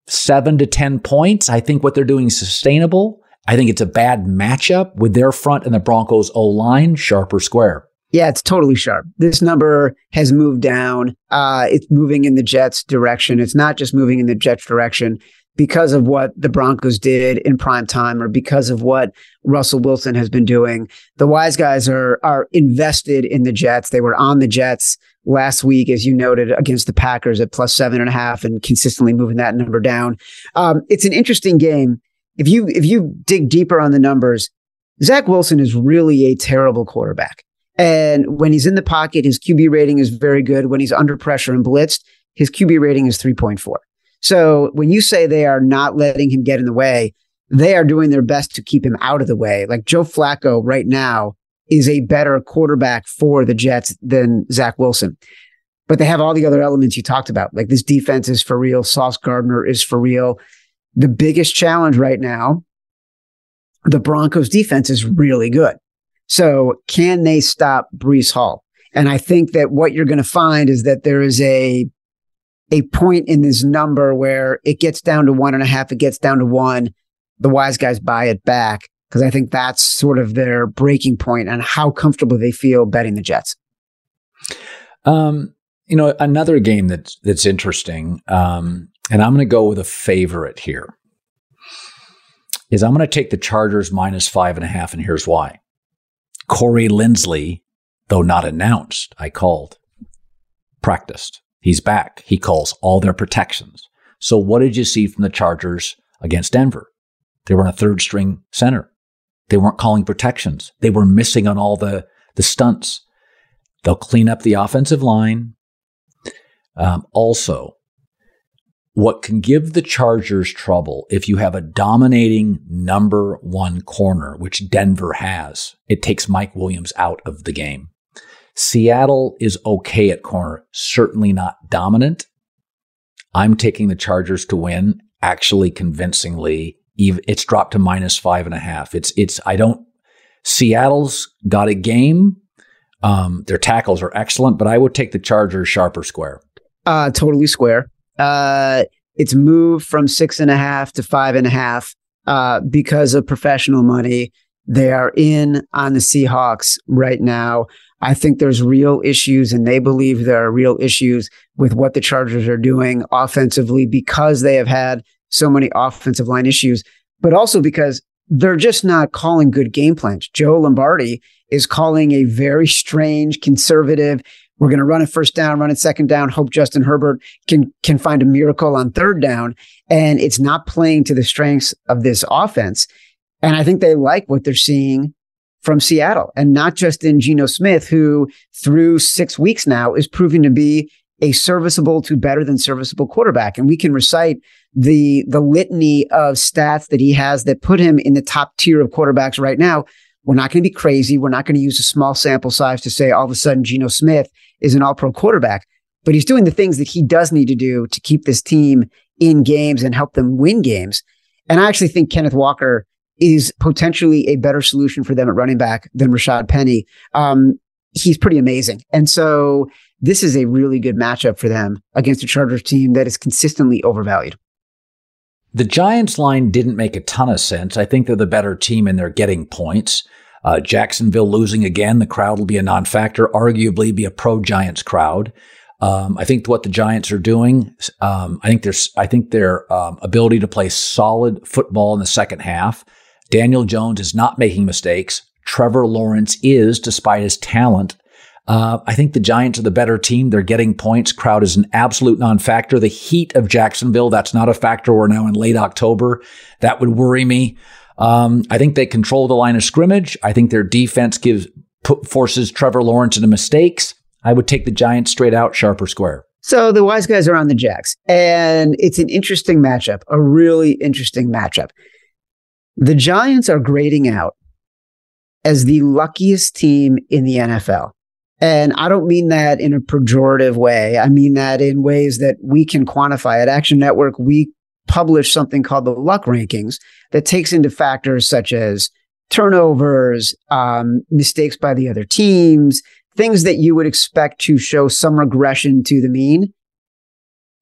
seven to 10 points. I think what they're doing is sustainable. I think it's a bad matchup with their front and the Broncos O line, sharp or square. Yeah, it's totally sharp. This number has moved down. Uh, it's moving in the Jets' direction. It's not just moving in the Jets' direction because of what the Broncos did in prime time or because of what Russell Wilson has been doing. The wise guys are are invested in the Jets. They were on the Jets last week, as you noted, against the Packers at plus seven and a half and consistently moving that number down. Um, it's an interesting game if you if you dig deeper on the numbers, Zach Wilson is really a terrible quarterback. And when he's in the pocket, his QB rating is very good. When he's under pressure and blitzed, his QB rating is 3.4. So when you say they are not letting him get in the way, they are doing their best to keep him out of the way. Like Joe Flacco right now is a better quarterback for the Jets than Zach Wilson. But they have all the other elements you talked about. Like this defense is for real. Sauce Gardner is for real the biggest challenge right now, the Broncos defense is really good. So can they stop Breece Hall? And I think that what you're going to find is that there is a a point in this number where it gets down to one and a half, it gets down to one. The wise guys buy it back because I think that's sort of their breaking point on how comfortable they feel betting the Jets. Um, you know, another game that's that's interesting. Um, and I'm going to go with a favorite here. Is I'm going to take the Chargers minus five and a half, and here's why. Corey Linsley, though not announced, I called, practiced. He's back. He calls all their protections. So what did you see from the Chargers against Denver? They were on a third string center. They weren't calling protections. They were missing on all the, the stunts. They'll clean up the offensive line. Um, also, what can give the Chargers trouble if you have a dominating number one corner, which Denver has, it takes Mike Williams out of the game. Seattle is okay at corner, certainly not dominant. I'm taking the Chargers to win, actually convincingly it's dropped to minus five and a half. It's it's I don't Seattle's got a game. Um, their tackles are excellent, but I would take the Chargers sharper square. Uh, totally square. Uh, it's moved from six and a half to five and a half uh, because of professional money. They are in on the Seahawks right now. I think there's real issues, and they believe there are real issues with what the Chargers are doing offensively because they have had so many offensive line issues, but also because they're just not calling good game plans. Joe Lombardi is calling a very strange, conservative. We're going to run it first down, run it second down. Hope Justin Herbert can can find a miracle on third down, and it's not playing to the strengths of this offense. And I think they like what they're seeing from Seattle, and not just in Geno Smith, who through six weeks now is proving to be a serviceable to better than serviceable quarterback. And we can recite the the litany of stats that he has that put him in the top tier of quarterbacks right now. We're not going to be crazy. We're not going to use a small sample size to say all of a sudden Geno Smith is an all pro quarterback, but he's doing the things that he does need to do to keep this team in games and help them win games. And I actually think Kenneth Walker is potentially a better solution for them at running back than Rashaad Penny. Um, he's pretty amazing. And so this is a really good matchup for them against a Chargers team that is consistently overvalued. The Giants line didn't make a ton of sense. I think they're the better team and they're getting points. Uh, Jacksonville losing again, the crowd will be a non-factor, arguably be a pro Giants crowd. Um, I think what the Giants are doing, um, I think there's, I think their um, ability to play solid football in the second half. Daniel Jones is not making mistakes. Trevor Lawrence is, despite his talent. Uh, I think the Giants are the better team. They're getting points. Crowd is an absolute non-factor. The heat of Jacksonville, that's not a factor. We're now in late October. That would worry me. Um, I think they control the line of scrimmage. I think their defense gives forces Trevor Lawrence into mistakes. I would take the Giants straight out, sharper square. So the wise guys are on the Jags, and it's an interesting matchup, a really interesting matchup. The Giants are grading out as the luckiest team in the NFL. And I don't mean that in a pejorative way. I mean that in ways that we can quantify. At Action Network, we publish something called the luck rankings that takes into factors such as turnovers, um, mistakes by the other teams, things that you would expect to show some regression to the mean.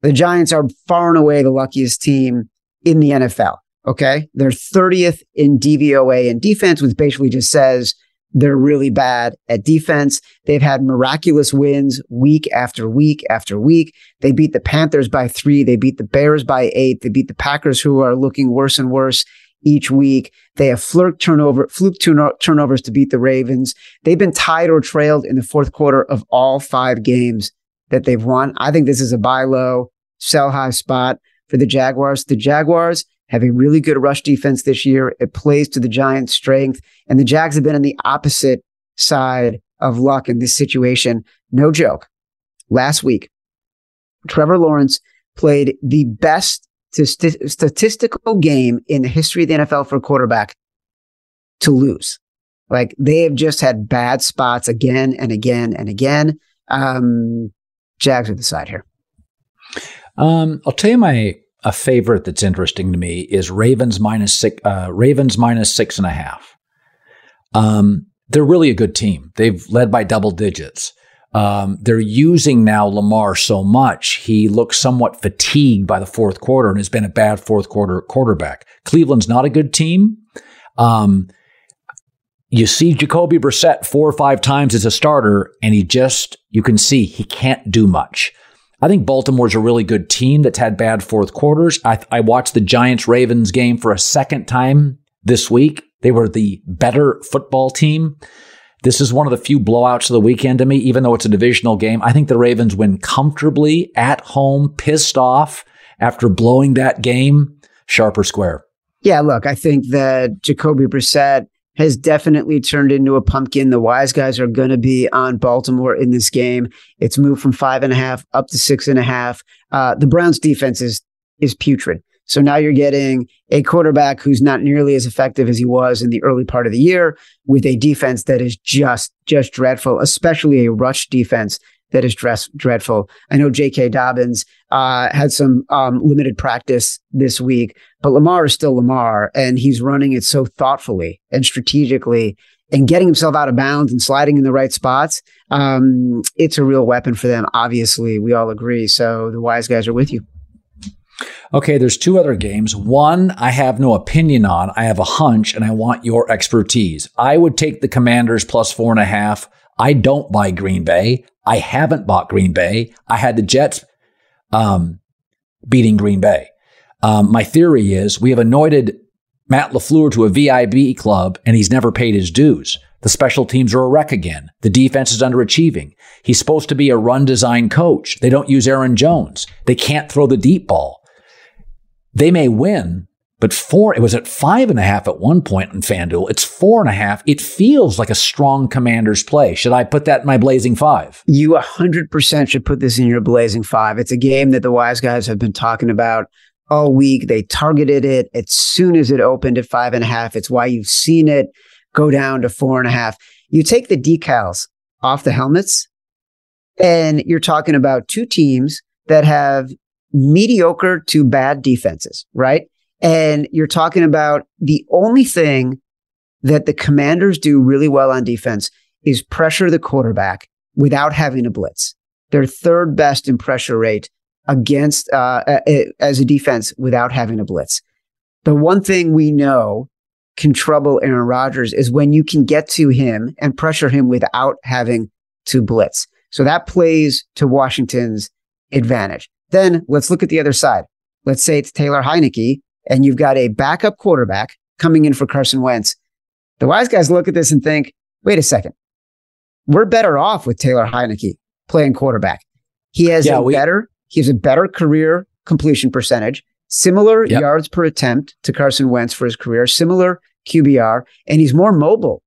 The Giants are far and away the luckiest team in the NFL. Okay. They're 30th in DVOA in defense, which basically just says they're really bad at defense. They've had miraculous wins week after week after week. They beat the Panthers by three. They beat the Bears by eight. They beat the Packers, who are looking worse and worse each week. They have fluke turnover, fluke turnovers to beat the Ravens. They've been tied or trailed in the fourth quarter of all five games that they've won. I think this is a buy low, sell high spot for the Jaguars. The Jaguars have a really good rush defense this year. It plays to the Giants' strength. And the Jags have been on the opposite side of luck in this situation. No joke. Last week, Trevor Lawrence played the best st- statistical game in the history of the NFL for a quarterback to lose. Like they have just had bad spots again and again and again. Um, Jags are the side here. Um, I'll tell you my a favorite that's interesting to me is Ravens minus six, uh, Ravens minus six and a half. Um, they're really a good team. They've led by double digits. Um, they're using now Lamar so much, he looks somewhat fatigued by the fourth quarter and has been a bad fourth quarter quarterback. Cleveland's not a good team. Um, you see Jacoby Brissett four or five times as a starter, and he just, you can see he can't do much. I think Baltimore's a really good team that's had bad fourth quarters. I, I watched the Giants Ravens game for a second time this week. They were the better football team. This is one of the few blowouts of the weekend to me, even though it's a divisional game. I think the Ravens win comfortably at home, pissed off after blowing that game, sharper square. Yeah, look, I think that Jacoby Brissett has definitely turned into a pumpkin. The wise guys are going to be on Baltimore in this game. It's moved from five and a half up to six and a half. Uh, the Browns defense is, is putrid. So now you're getting a quarterback who's not nearly as effective as he was in the early part of the year with a defense that is just, just dreadful, especially a rush defense that is dress, dreadful. I know J.K. Dobbins uh, had some um, limited practice this week, but Lamar is still Lamar, and he's running it so thoughtfully and strategically and getting himself out of bounds and sliding in the right spots. Um, it's a real weapon for them. Obviously, we all agree. So the wise guys are with you. Okay, there's two other games. One I have no opinion on. I have a hunch and I want your expertise. I would take the Commanders plus four and a half. I don't buy Green Bay. I haven't bought Green Bay. I had the Jets um, beating Green Bay. Um, my theory is we have anointed Matt LaFleur to a VIB club and he's never paid his dues. The special teams are a wreck again. The defense is underachieving. He's supposed to be a run design coach. They don't use Aaron Jones. They can't throw the deep ball. They may win, but four, it was at five and a half at one point in FanDuel. It's four and a half. It feels like a strong commander's play. Should I put that in my blazing five? You 100% should put this in your blazing five. It's a game that the wise guys have been talking about all week. They targeted it as soon as it opened at five and a half. It's why you've seen it go down to four and a half. You take the decals off the helmets, and you're talking about two teams that have mediocre to bad defenses, right? And you're talking about the only thing that the commanders do really well on defense is pressure the quarterback without having a blitz. They're third best in pressure rate against uh, as a defense without having a blitz. The one thing we know can trouble Aaron Rodgers is when you can get to him and pressure him without having to blitz. So that plays to Washington's advantage. Then let's look at the other side. Let's say it's Taylor Heinicke and you've got a backup quarterback coming in for Carson Wentz. The wise guys look at this and think, wait a second. We're better off with Taylor Heinicke playing quarterback. He has yeah, a we- better, he has a better career completion percentage. Similar yep. yards per attempt to Carson Wentz for his career, similar QBR, and he's more mobile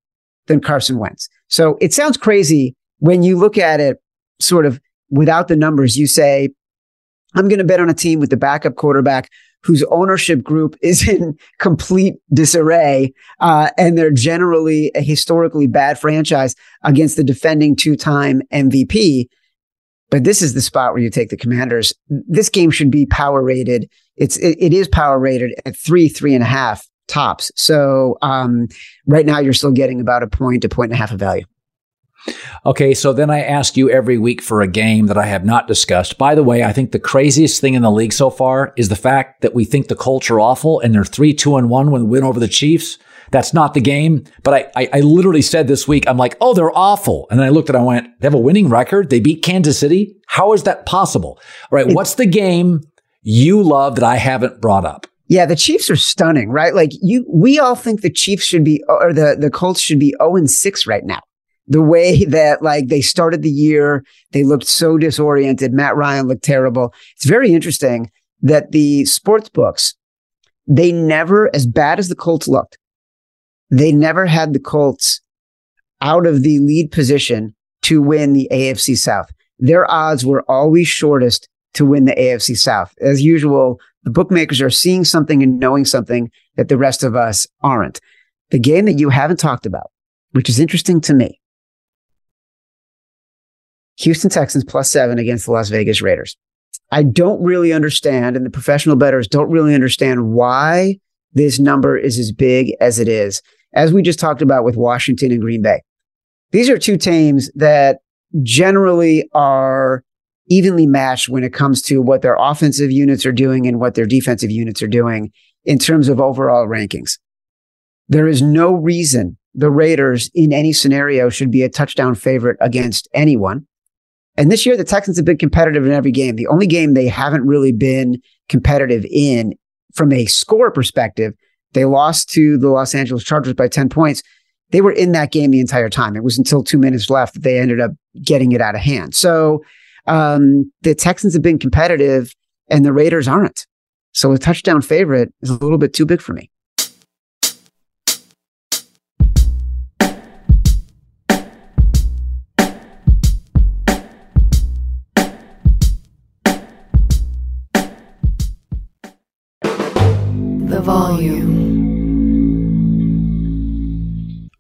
than Carson Wentz. So it sounds crazy when you look at it sort of without the numbers. You say, I'm going to bet on a team with the backup quarterback whose ownership group is in complete disarray, uh, and they're generally a historically bad franchise against the defending two-time MVP. But this is the spot where you take the Commanders. This game should be power rated it's it, it is power rated at three, three and a half tops. So um, right now you're still getting about a point, a point and a half of value. Okay, so then I ask you every week for a game that I have not discussed. By the way, I think the craziest thing in the league so far is the fact that we think the Colts are awful and they're three, two, and one when we win over the Chiefs. That's not the game. But I, I, I literally said this week, I'm like, oh, they're awful. And then I looked and I went, they have a winning record. They beat Kansas City. How is that possible? All right, what's the game you love that I haven't brought up? Yeah, the Chiefs are stunning, right? Like you, we all think the Chiefs should be, or the, the Colts should be 0 and 6 right now. The way that like they started the year, they looked so disoriented. Matt Ryan looked terrible. It's very interesting that the sports books, they never, as bad as the Colts looked, they never had the Colts out of the lead position to win the AFC South. Their odds were always shortest to win the AFC South. As usual, the bookmakers are seeing something and knowing something that the rest of us aren't. The game that you haven't talked about, which is interesting to me. Houston Texans plus seven against the Las Vegas Raiders. I don't really understand, and the professional bettors don't really understand why this number is as big as it is. As we just talked about with Washington and Green Bay, these are two teams that generally are evenly matched when it comes to what their offensive units are doing and what their defensive units are doing in terms of overall rankings. There is no reason the Raiders in any scenario should be a touchdown favorite against anyone. And this year, the Texans have been competitive in every game. The only game they haven't really been competitive in from a score perspective, they lost to the Los Angeles Chargers by 10 points. They were in that game the entire time. It was until two minutes left that they ended up getting it out of hand. So um, the Texans have been competitive and the Raiders aren't. So a touchdown favorite is a little bit too big for me.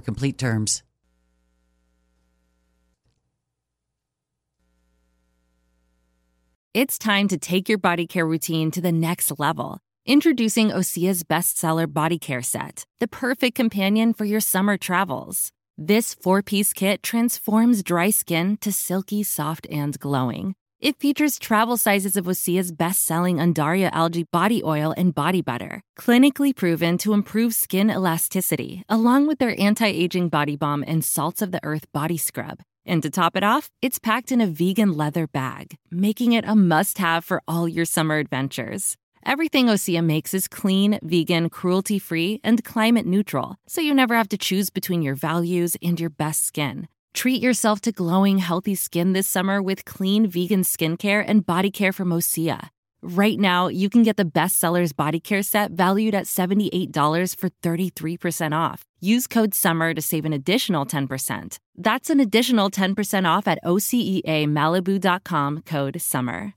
complete terms. It's time to take your body care routine to the next level. Introducing Osea's bestseller body care set, the perfect companion for your summer travels. This four piece kit transforms dry skin to silky, soft, and glowing. It features travel sizes of Osea's best selling Undaria algae body oil and body butter, clinically proven to improve skin elasticity, along with their anti aging body balm and salts of the earth body scrub. And to top it off, it's packed in a vegan leather bag, making it a must have for all your summer adventures. Everything Osea makes is clean, vegan, cruelty free, and climate neutral, so you never have to choose between your values and your best skin. Treat yourself to glowing, healthy skin this summer with clean vegan skincare and body care from Osea. Right now, you can get the bestsellers body care set valued at $78 for 33% off. Use code SUMMER to save an additional 10%. That's an additional 10% off at OSEAMalibu.com code SUMMER.